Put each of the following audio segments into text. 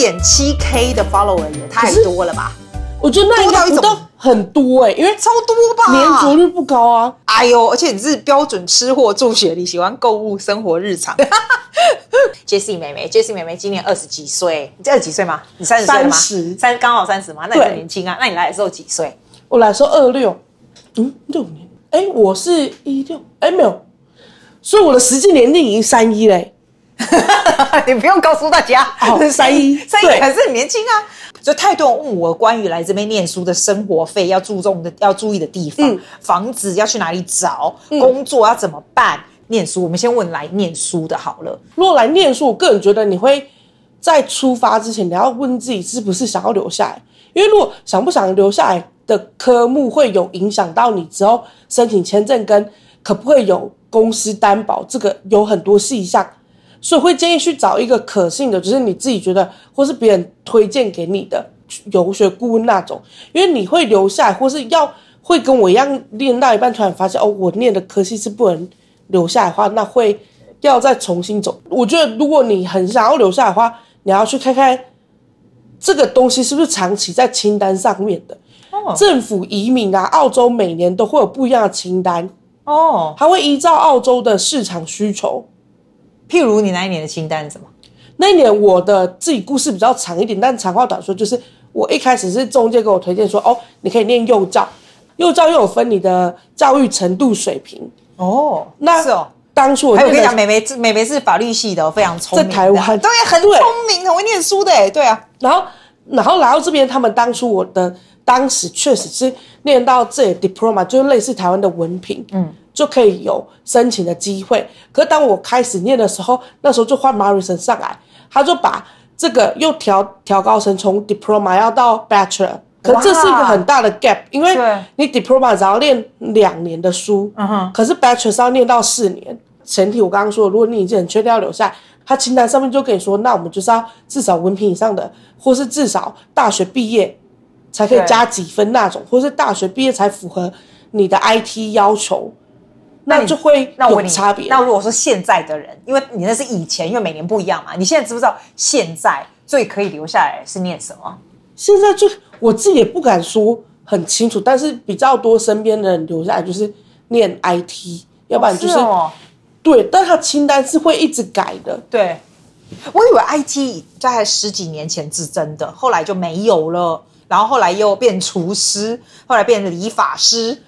点七 K 的 follower 也太多了吧？我觉得那应该不到很多哎、欸，因为超多吧，粘着率不高啊。哎呦，而且你是标准吃货助学，你喜欢购物生活日常。Jessie 妹妹，Jessie 妹妹今年二十几岁，你二十几岁吗？你三十岁了吗？三十，三刚好三十吗？那你很年轻啊。那你来的时候几岁？我来的时候二六，嗯，六年。哎，我是一六，哎没有，所以我的实际年龄已经三一嘞。你不用告诉大家，三一，三一还是很年轻啊。所以太多人问我关于来这边念书的生活费要注重的、要注意的地方，嗯、房子要去哪里找，嗯、工作要怎么办。念书，我们先问来念书的好了。如果来念书，我个人觉得你会在出发之前，你要问自己是不是想要留下来。因为如果想不想留下来的科目会有影响到你之后申请签证跟可不可以有公司担保，这个有很多细项。所以会建议去找一个可信的，就是你自己觉得或是别人推荐给你的游学顾问那种，因为你会留下来，或是要会跟我一样练到一半突然发现哦，我念的科系是不能留下来的话，那会要再重新走。我觉得如果你很想要留下来的话，你要去看看这个东西是不是长期在清单上面的。哦，政府移民啊，澳洲每年都会有不一样的清单哦，它会依照澳洲的市场需求。譬如你那一年的清单是什么？那一年我的自己故事比较长一点，但长话短说，就是我一开始是中介给我推荐说，哦，你可以念幼教，幼教又有分你的教育程度水平哦。那是哦，当初我还有跟你讲，妹妹妹妹是法律系的，非常聪明，在台湾对，很聪明，很会念书的，哎，对啊。然后然后来到这边，他们当初我的当时确实是念到这 diploma，就是类似台湾的文凭，嗯。就可以有申请的机会。可是当我开始念的时候，那时候就换 Morrison 上来，他就把这个又调调高成从 Diploma 要到 Bachelor。可这是一个很大的 gap，因为你 Diploma 只要念两年的书，可是 Bachelor 是要念到四年。前提我刚刚说，如果你已经很确定要留下，他清单上面就跟你说，那我们就是要至少文凭以上的，或是至少大学毕业才可以加几分那种，或是大学毕业才符合你的 IT 要求。那就会有差别。那如果说现在的人，因为你那是以前，因为每年不一样嘛，你现在知不知道现在最可以留下来是念什么？现在就我自己也不敢说很清楚，但是比较多身边的人留下来就是念 IT，要不然就是、哦是哦、对，但他清单是会一直改的。对，我以为 IT 在十几年前是真的，后来就没有了，然后后来又变厨师，后来变理发师，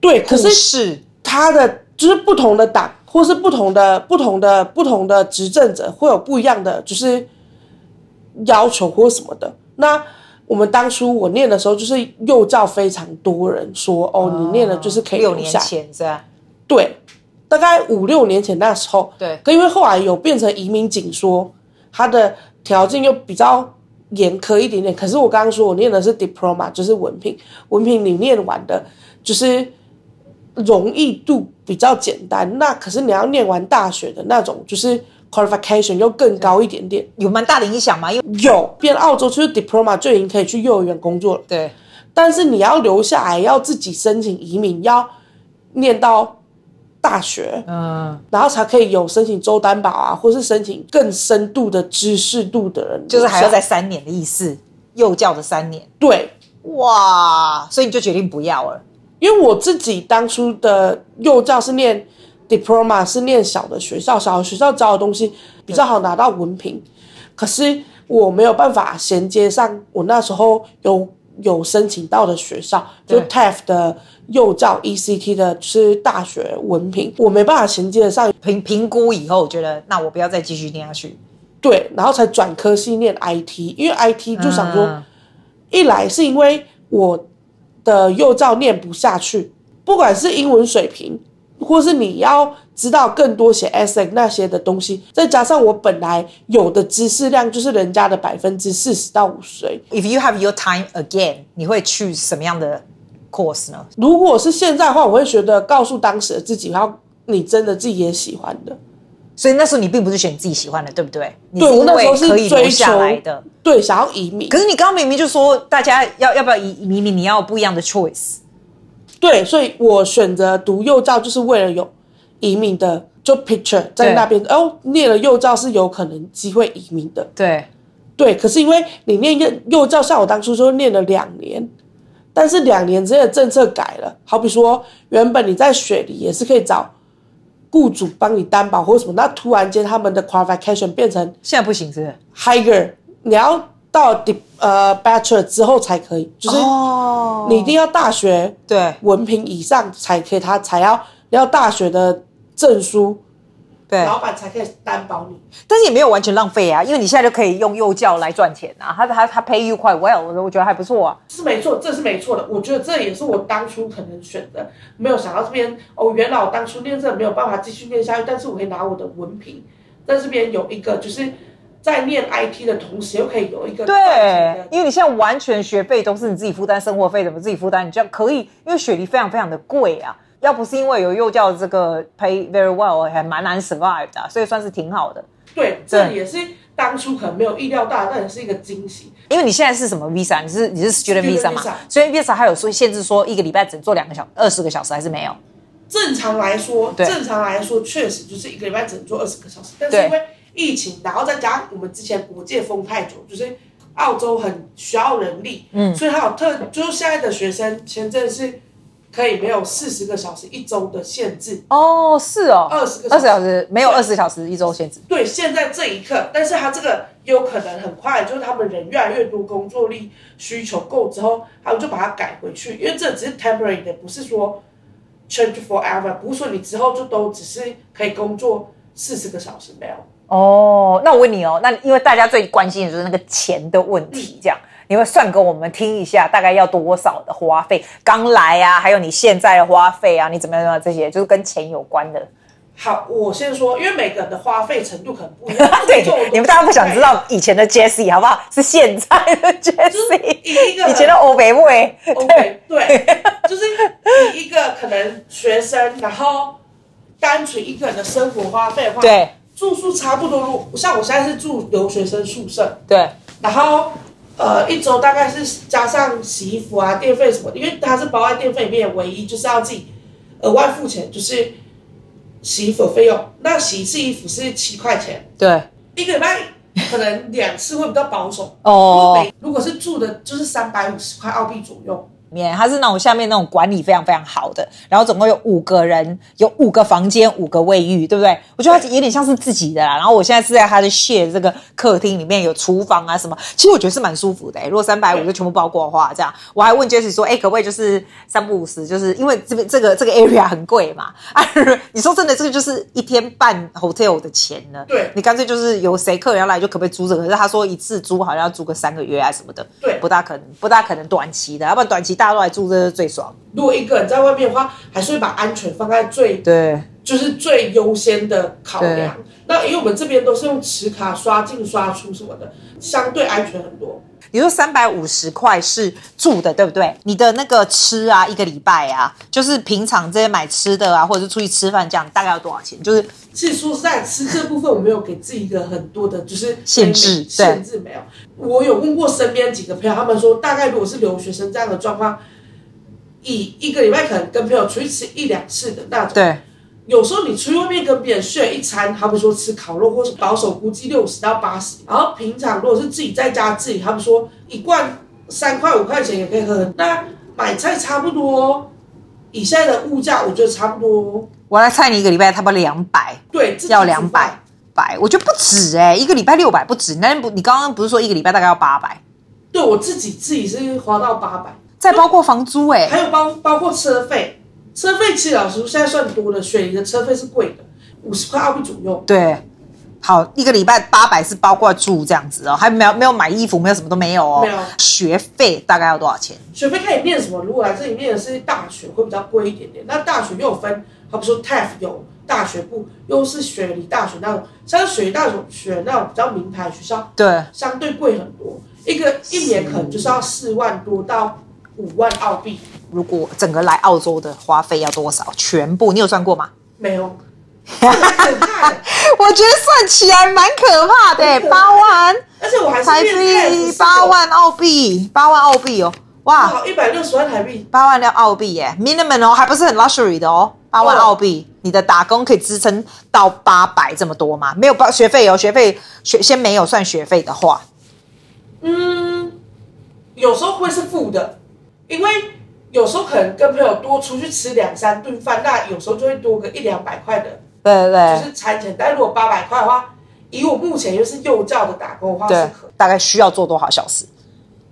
对，可是是。他的就是不同的党，或是不同的、不同的、不同的执政者，会有不一样的就是要求或什么的。那我们当初我念的时候，就是幼教非常多人说，哦，你念了就是可以留下。六年前？对，大概五六年前那时候。对。可因为后来有变成移民紧缩，他的条件又比较严苛一点点。可是我刚刚说我念的是 diploma，就是文凭，文凭你念完的，就是。容易度比较简单，那可是你要念完大学的那种，就是 qualification 又更高一点点，有蛮大的影响吗？因为有，变澳洲就是 diploma 就已经可以去幼儿园工作了。对，但是你要留下来，要自己申请移民，要念到大学，嗯，然后才可以有申请州担保啊，或是申请更深度的知识度的人，就是还要再三年的意思，幼教的三年。对，哇，所以你就决定不要了。因为我自己当初的幼教是念 diploma，是念小的学校，小的学校教的东西比较好拿到文凭，可是我没有办法衔接上我那时候有有申请到的学校，就 TAFE 的幼教 ECT 的是大学文凭，我没办法衔接得上。评评估以后，我觉得那我不要再继续念下去。对，然后才转科系念 IT，因为 IT 就想说，嗯、一来是因为我。的幼教念不下去，不管是英文水平，或是你要知道更多写 essay 那些的东西，再加上我本来有的知识量就是人家的百分之四十到五十。If you have your time again，你会去什么样的 course 呢？如果是现在的话，我会觉得告诉当时的自己，然后你真的自己也喜欢的。所以那时候你并不是选自己喜欢的，对不对？对，我那时候是可以留下来的。对，想要移民。可是你刚刚明明就说，大家要要不要移移民？你要有不一样的 choice。对，所以我选择读幼教，就是为了有移民的，就 picture 在那边。哦，念了幼教是有可能机会移民的。对，对，可是因为你念幼幼教，像我当初就念了两年，但是两年之内的政策改了，好比说原本你在雪梨也是可以找雇主帮你担保或什么，那突然间他们的 qualification 变成现在不行，是不是？Higher，你要到 d 呃 Bachelor 之后才可以，就是你一定要大学对文凭以上才可以，他才要你要大学的证书。对，老板才可以担保你，但是也没有完全浪费啊，因为你现在就可以用幼教来赚钱啊，他他他 pay you quite well，我觉得还不错啊，是没错，这是没错的，我觉得这也是我当初可能选的，没有想到这边哦，原来我当初念这没有办法继续念下去，但是我可以拿我的文凭，在这边有一个就是在念 IT 的同时又可以有一个对，因为你现在完全学费都是你自己负担，生活费怎么自己负担，你这样可以，因为雪梨非常非常的贵啊。要不是因为有幼教这个 pay very well，还蛮难 survive 的，所以算是挺好的。对，这也是当初可能没有意料到，但也是一个惊喜。因为你现在是什么 visa？你是你是 student visa 嘛？所以 visa 还有说限制，说一个礼拜只做两个小二十个小时，还是没有？正常来说，正常来说确实就是一个礼拜只能做二十个小时。但是因为疫情，然后再加上我们之前国界封太久，就是澳洲很需要人力，嗯，所以还有特就是现在的学生签证是。可以没有四十个小时一周的限制哦，是哦，二十个二十小时没有二十小时一周限制。对，现在这一刻，但是他这个有可能很快，就是他们人越来越多，工作力需求够之后，他们就把它改回去，因为这只是 temporary 的，不是说 change forever，不是说你之后就都只是可以工作四十个小时没有。哦，那我问你哦，那因为大家最关心的就是那个钱的问题，这样。嗯你会算给我们听一下，大概要多少的花费？刚来啊，还有你现在的花费啊，你怎么样？这些就是跟钱有关的。好，我先说，因为每个人的花费程度可能不一样。对，你们大家不想知道以前的 Jessie 好不好？是现在的 Jessie，以一个以前的欧北妹。OK，对，就是以一个可能学生，然后单纯一个人的生活花费的话，对，住宿差不多。像我现在是住留学生宿舍，对，然后。呃，一周大概是加上洗衣服啊、电费什么的，因为它是包在电费里面，唯一就是要自己额外付钱，就是洗衣服的费用。那洗一次衣服是七块钱，对，一个礼拜可能两次会比较保守 哦。如果是住的，就是三百五十块澳币左右。面，它是那种下面那种管理非常非常好的，然后总共有五个人，有五个房间，五个卫浴，对不对？我觉得它有点像是自己的啦。然后我现在是在他的 share 这个客厅里面，有厨房啊什么，其实我觉得是蛮舒服的。如果三百五就全部包括的话，这样我还问 Jessie 说，哎，可不可以就是三不五十？就是因为这边这个这个 area 很贵嘛。啊，你说真的，这个就是一天半 hotel 的钱呢。对，你干脆就是有谁客人要来就可不可以租这个？可是他说一次租好像要租个三个月啊什么的，对，不大可能，不大可能短期的，要不然短期。大家都来住，这是最爽。如果一个人在外面的话，还是会把安全放在最对，就是最优先的考量。那因为我们这边都是用磁卡刷进刷出什么的，相对安全很多。你说三百五十块是住的，对不对？你的那个吃啊，一个礼拜啊，就是平常这些买吃的啊，或者是出去吃饭这样，大概要多少钱？就是其实说实在，吃这部分我没有给自己一个很多的，就是限制，限制没有。我有问过身边几个朋友，他们说大概如果是留学生这样的状况，以一个礼拜可能跟朋友出去吃一两次的那种，对。有时候你出去外面跟别人 share 一餐，他们说吃烤肉，或是保守估计六十到八十。然后平常如果是自己在家自己，他们说一罐三块五块钱也可以喝。那买菜差不多，以现在的物价，我觉得差不多。我来猜你一个礼拜差不多两百，对，要两百百，我觉得不止哎、欸，一个礼拜六百不止。那不，你刚刚不是说一个礼拜大概要八百？对，我自己自己是花到八百，再包括房租哎、欸，还有包包括车费。车费其实老实说现在算多了，雪梨的车费是贵的，五十块澳币左右。对，好，一个礼拜八百是包括住这样子哦，还没有没有买衣服，没有什么都没有哦。没有。学费大概要多少钱？学费看你念什么，如果来这里念的是大学，会比较贵一点点。那大学又有分，好比说 TAFE 有大学部，又是雪梨大学那种，像雪梨大学那种比较名牌学校，对，相对贵很多，一个一年可能就是要四万多到五万澳币。如果整个来澳洲的花费要多少？全部你有算过吗？没有，我觉得算起来蛮可怕的，八万，而且我还是台币八万澳币，八万澳币哦，哇，一百六十万台币，八万两澳币耶，minimum 哦，还不是很 luxury 的哦，八万澳币，哦、你的打工可以支撑到八百这么多吗？没有包学费哦，学费学先没有算学费的话，嗯，有时候会是负的，因为有时候可能跟朋友多出去吃两三顿饭，那有时候就会多个一两百块的，对对对，就是餐钱。但如果八百块的话，以我目前又是幼教的打工的话，对，大概需要做多少小时？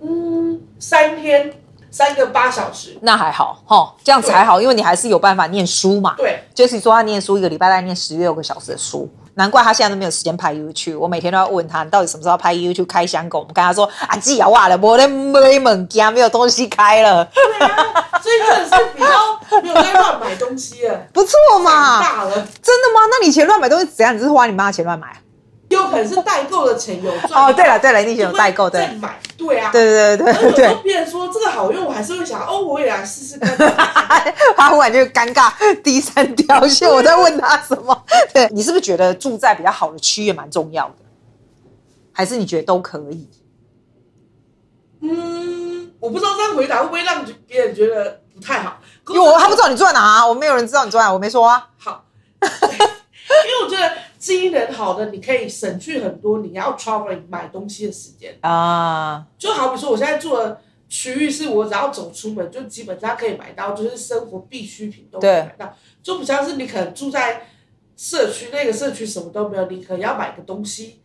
嗯，三天三个八小时，那还好哈，这样子还好，因为你还是有办法念书嘛。对，Jessie 说他念书一个礼拜大概念十六个小时的书。难怪他现在都没有时间拍 YouTube，我每天都要问他，你到底什么时候拍 YouTube 开箱狗？我们跟他说啊，自己忘了，我的没门家没有东西开了。对啊，所以真的是比较没有在乱买东西了，不错嘛。大了，真的吗？那你以前乱买东西怎样？你是花你妈的钱乱买？有可能是代购的钱有赚哦。对了对了，你以前有代购的。在买，对啊，对对对对对。别这个好用，我还是会想哦，我也来试试看。他忽然就尴尬，低三条线。我在问他什么？对，你是不是觉得住在比较好的区也蛮重要的？还是你觉得都可以？嗯，我不知道这样回答会不会让别人觉得不太好。因为我他不知道你住在哪啊，我没有人知道你住在哪，我没说啊。好。因为我觉得机能好的，你可以省去很多你要 traveling 买东西的时间啊。就好比说，我现在住的区域是我只要走出门，就基本上可以买到，就是生活必需品都可以买到。就不像是你可能住在社区，那个社区什么都没有，你可能要买个东西，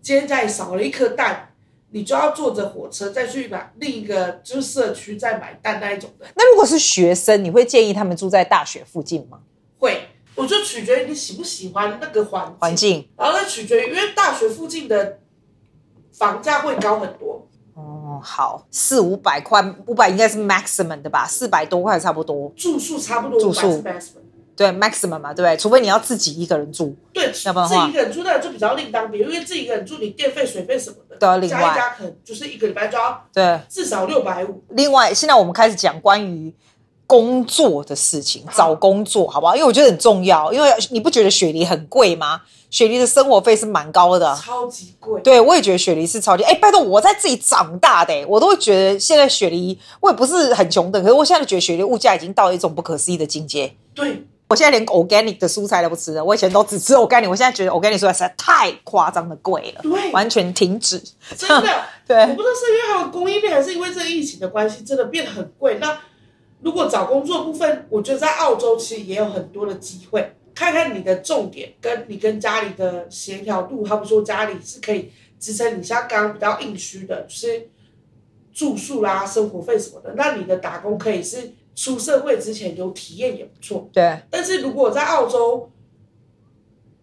今天家里少了一颗蛋，你就要坐着火车再去买另一个就是社区再买蛋那一种的。那如果是学生，你会建议他们住在大学附近吗？会。我就取决于你喜不喜欢那个环环境，然后再取决于，因为大学附近的房价会高很多。哦，好，四五百块，五百应该是 maximum 的吧？四百多块差不多，住宿差不多，住宿对 maximum 嘛，对不对？除非你要自己一个人住，对，要不然自己一个人住那就比较另当别论，因为自己一个人住，你电费、水费什么的都要另外，加一加可能就是一个礼拜就要对至少六百五。另外，现在我们开始讲关于。工作的事情，找工作好不好？因为我觉得很重要。因为你不觉得雪梨很贵吗？雪梨的生活费是蛮高的，超级贵。对，我也觉得雪梨是超级。哎，拜托，我在自己长大的，我都会觉得现在雪梨，我也不是很穷的，可是我现在觉得雪梨物价已经到了一种不可思议的境界。对，我现在连 organic 的蔬菜都不吃了，我以前都只吃 organic，我现在觉得 organic 蔬菜实在太夸张的贵了，对，完全停止。真的，对，我不知道是因为还有供应链，还是因为这个疫情的关系，真的变得很贵。那如果找工作部分，我觉得在澳洲其实也有很多的机会。看看你的重点，跟你跟家里的协调度，他们说家里是可以支撑你，像刚刚比较硬需的，就是住宿啦、生活费什么的。那你的打工可以是出社会之前有体验也不错。对。但是如果在澳洲，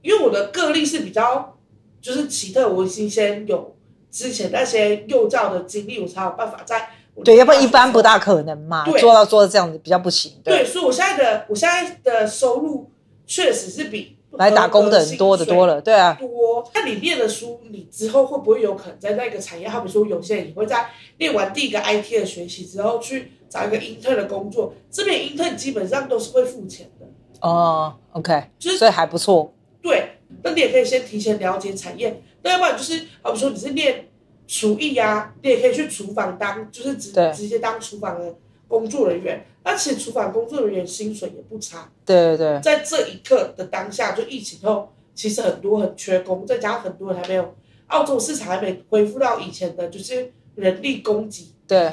因为我的个例是比较就是奇特，我已经先有之前那些幼教的经历，我才有办法在。对，要不然一般不大可能嘛，做到做到这样子比较不行。对，对，所以我现在的我现在的收入确实是比来打工的人多的多了。对啊，多。那你念了书，你之后会不会有可能在那个产业？好比说，有些人也会在念完第一个 IT 的学习之后，去找一个 intern 的工作。这边 intern 基本上都是会付钱的。哦，OK，就是所以还不错。对，那你也可以先提前了解产业。那要不然就是，好比说你是念。厨艺呀、啊，你也可以去厨房当，就是直直接当厨房的工作人员。而且厨房工作人员薪水也不差。对对对，在这一刻的当下，就疫情后，其实很多很缺工，再加上很多人还没有，澳洲市场还没恢复到以前的，就是人力供给。对，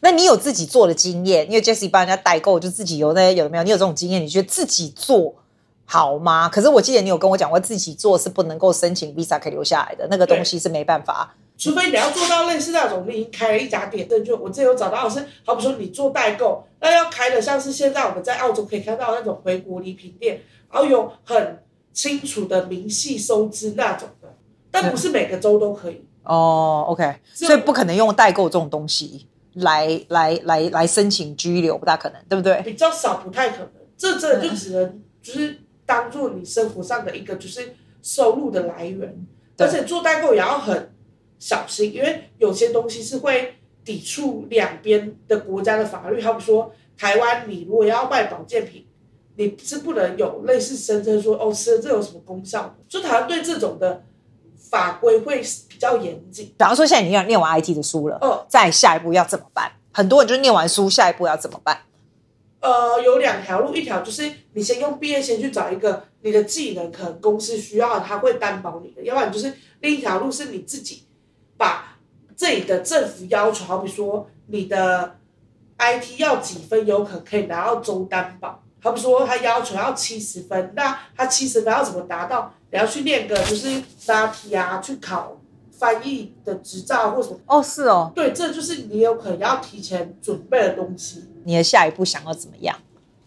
那你有自己做的经验？因为 Jessie 帮人家代购，就自己有那些有没有？你有这种经验？你觉得自己做好吗？可是我记得你有跟我讲过，自己做是不能够申请 Visa 可以留下来的，那个东西是没办法。除非你要做到类似那种，你已经开了一家店，对，就我这有找到的是，好比说你做代购，那要开的像是现在我们在澳洲可以看到那种回国礼品店，然后有很清楚的明细收支那种的，但不是每个州都可以。哦，OK，所以不可能用代购这种东西来来来来申请居留，不大可能，对不对？比较少，不太可能。这这就只能就是当做你生活上的一个就是收入的来源，而且做代购也要很。小心，因为有些东西是会抵触两边的国家的法律。他们说，台湾你如果要卖保健品，你是不能有类似声称说哦，吃了这有什么功效？就台湾对这种的法规会比较严谨。比方说，现在你要念完 IT 的书了，哦，再下一步要怎么办？很多人就是念完书，下一步要怎么办？呃，有两条路，一条就是你先用毕业先去找一个你的技能，可能公司需要，他会担保你的；要不然就是另一条路是你自己。把这里的政府要求，好比说你的 IT 要几分有可可以拿到州担保，好比说他要求要七十分，那他七十分要怎么达到？你要去练个就是 NAATI 啊，去考翻译的执照或什么？哦，是哦，对，这就是你有可能要提前准备的东西。你的下一步想要怎么样？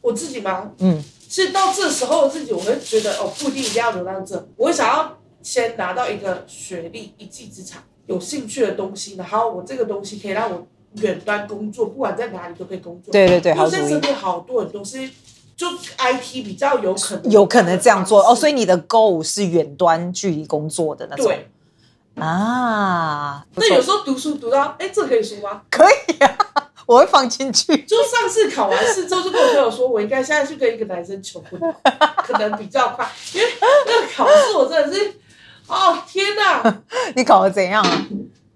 我自己吗？嗯，其实到这时候自己，我会觉得哦，不一定一定要留到这，我会想要先拿到一个学历，一技之长，有兴趣的东西，然后我这个东西可以让我远端工作，不管在哪里都可以工作。对对对，好。现在身边好多人都是就 IT 比较有可能，有可能这样做哦，所以你的 goal 是远端距离工作的那种。对啊，那有时候读书读到，哎，这可以说吗？可以啊。我会放进去。就上次考完试之后，就跟我朋友说，我应该现在去跟一个男生求婚，可能比较快。因为那个考试，我真的是，哦天哪！你考的怎样啊？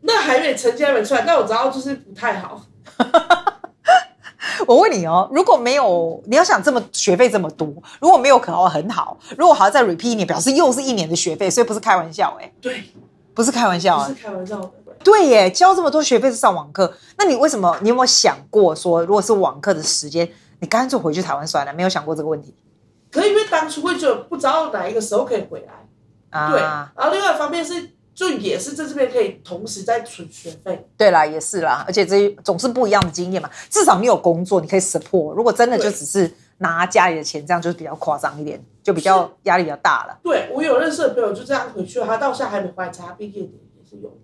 那还没成绩还没出来，但我知道就是不太好。我问你哦，如果没有，你要想这么学费这么多，如果没有考得很好，如果还要再 repeat 一年，表示又是一年的学费，所以不是开玩笑哎。对，不是开玩笑啊，不是开玩笑的。对耶，交这么多学费是上网课，那你为什么？你有没有想过说，如果是网课的时间，你干脆回去台湾算了？没有想过这个问题？可以，因为当初会觉得不知道哪一个时候可以回来啊。对，然后另外一方面是，就也是在这边可以同时在存学费。对啦，也是啦，而且这总是不一样的经验嘛。至少你有工作，你可以 support。如果真的就只是拿家里的钱，这样就是比较夸张一点，就比较压力比较大了。对，我有认识的朋友就这样回去了，他到现在还没回来，他毕业典礼也是有的。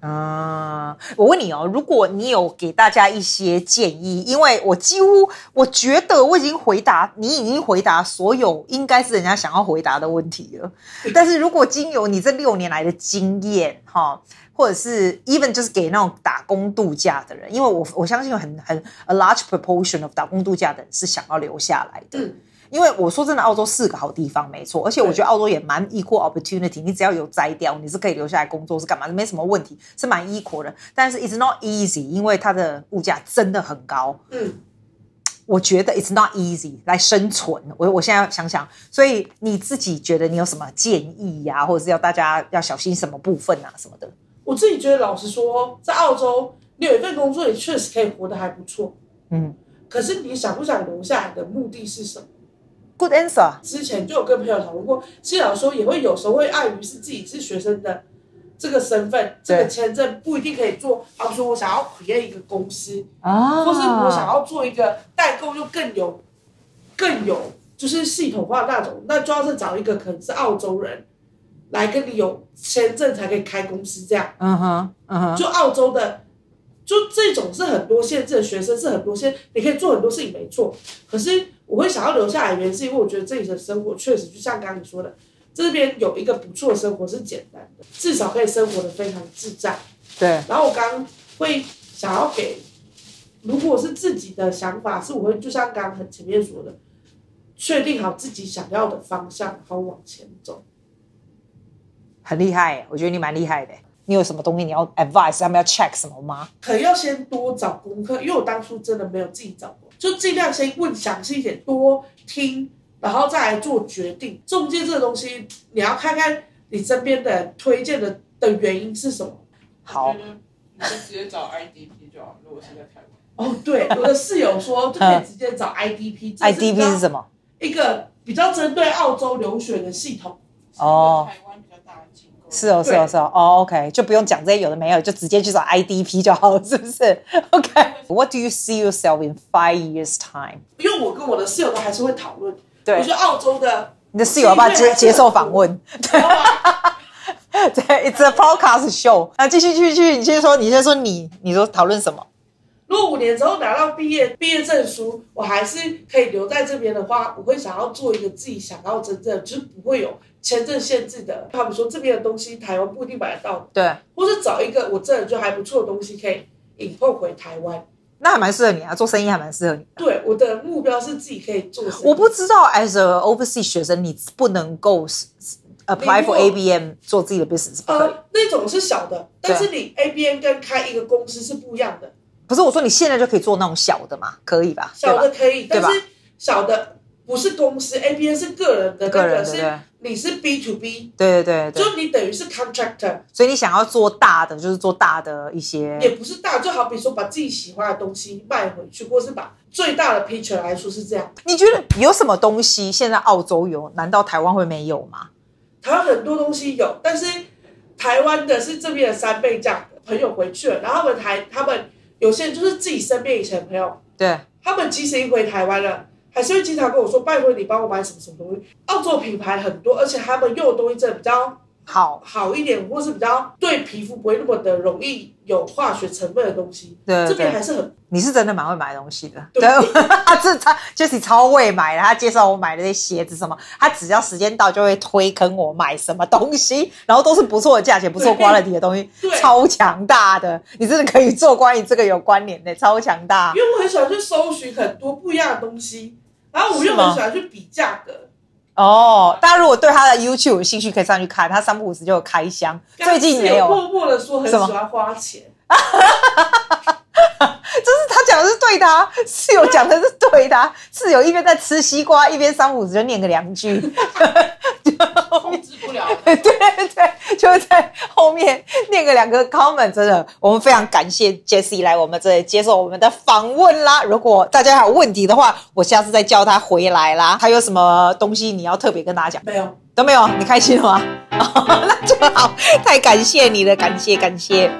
啊，我问你哦，如果你有给大家一些建议，因为我几乎我觉得我已经回答，你已经回答所有应该是人家想要回答的问题了。但是如果经由你这六年来的经验，哈，或者是 even 就是给那种打工度假的人，因为我我相信有很很 a large proportion of 打工度假的人是想要留下来的。嗯因为我说真的，澳洲是个好地方，没错，而且我觉得澳洲也蛮 equal opportunity。你只要有摘掉，你是可以留下来工作，是干嘛？没什么问题，是蛮 equal 的。但是 it's not easy，因为它的物价真的很高。嗯，我觉得 it's not easy 来生存。我我现在要想想，所以你自己觉得你有什么建议呀、啊，或者是要大家要小心什么部分啊，什么的？我自己觉得，老实说，在澳洲，你有一份工作，你确实可以活得还不错。嗯，可是你想不想留下来的目的是什么？Good answer。之前就有跟朋友讨论过，其实老实说也会有时候会碍于是自己是学生的这个身份，这个签证不一定可以做。比如说我想要 create 一个公司啊，或是我想要做一个代购，又更有更有就是系统化那种，那就要是找一个可能是澳洲人来跟你有签证才可以开公司这样。嗯哼，嗯哼，就澳洲的。就这种是很多限制的学生是很多限，你可以做很多事情没错。可是我会想要留下来，原因是因为我觉得这里的生活确实就像刚刚你说的，这边有一个不错的生活是简单的，至少可以生活的非常自在。对。然后我刚刚会想要给，如果是自己的想法，是我会就像刚刚很前面说的，确定好自己想要的方向，然后往前走。很厉害，我觉得你蛮厉害的。你有什么东西你要 advise 他们要 check 什么吗？可能要先多找功课，因为我当初真的没有自己找过，就尽量先问详细一点，多听，然后再来做决定。中介这个东西，你要看看你身边的人推荐的的原因是什么。好，你就直接找 IDP 就好。如果是在台湾，哦，对，我的室友说就可以直接找 IDP。IDP 是什么？一个比较针对澳洲留学的系统。哦。台湾比较大的机构。是哦，是哦，是哦。哦，OK，就不用讲这些有的没有，就直接去找 IDP 就好了，是不是？OK，What do you see yourself in five years time？因为我跟我的室友都还是会讨论。对。我觉得澳洲的。你的室友要不要接接受访问？对。对，It's a podcast show。那继续继续，你先说，你先说你，你说讨论什么？如果五年之后拿到毕业毕业证书，我还是可以留在这边的话，我会想要做一个自己想要真正，就是不会有签证限制的。他们说这边的东西台湾不一定买得到，对，或是找一个我真的觉得还不错的东西可以引后回台湾，那还蛮适合你啊，做生意还蛮适合你。对，我的目标是自己可以做生意。我不知道，as a overseas 学生，你不能够 apply for ABN 做自己的 business，呃，那种是小的，但是你 ABN 跟开一个公司是不一样的。不是我说你现在就可以做那种小的嘛，可以吧？小的可以，但是小的不是公司，A B N 是个人的，个人是你是 B to B，对对对，就你等于是 contractor，所以你想要做大的，就是做大的一些，也不是大，就好比说把自己喜欢的东西卖回去，或是把最大的 picture 来说是这样。你觉得有什么东西现在澳洲有，难道台湾会没有吗？台湾很多东西有，但是台湾的是这边的三倍价格。朋友回去了，然后他们台他们有些人就是自己身边以前的朋友，对，他们即使一回台湾了。还是会经常跟我说：“拜托你帮我买什么什么东西。”澳洲品牌很多，而且他们用的东西真的比较好好一点，或是比较对皮肤不会那么的容易有化学成分的东西。对，这边还是很。你是真的蛮会买东西的。对，他这他 Jessie 超会买的。他介绍我买的那些鞋子什么，他只要时间到就会推坑我买什么东西，然后都是不错的价钱、不错 quality 的东西，超强大的。你真的可以做关于这个有关联的，超强大。因为我很喜欢去搜寻很多不一样的东西。然后我又很喜欢去比价格哦。大家如果对他的 YouTube 有兴趣，可以上去看。他三不五时就有开箱，最近也有。默默的说很喜欢花钱，就是他讲的是对的，室友讲的是对的。室友一边在吃西瓜，一边三不五时就念个两句。对对对，就在后面念个两个 comment，真的，我们非常感谢 Jessie 来我们这里接受我们的访问啦。如果大家还有问题的话，我下次再叫他回来啦。还有什么东西你要特别跟大家讲？没有，都没有，你开心了吗？那就好，太感谢你了，感谢感谢。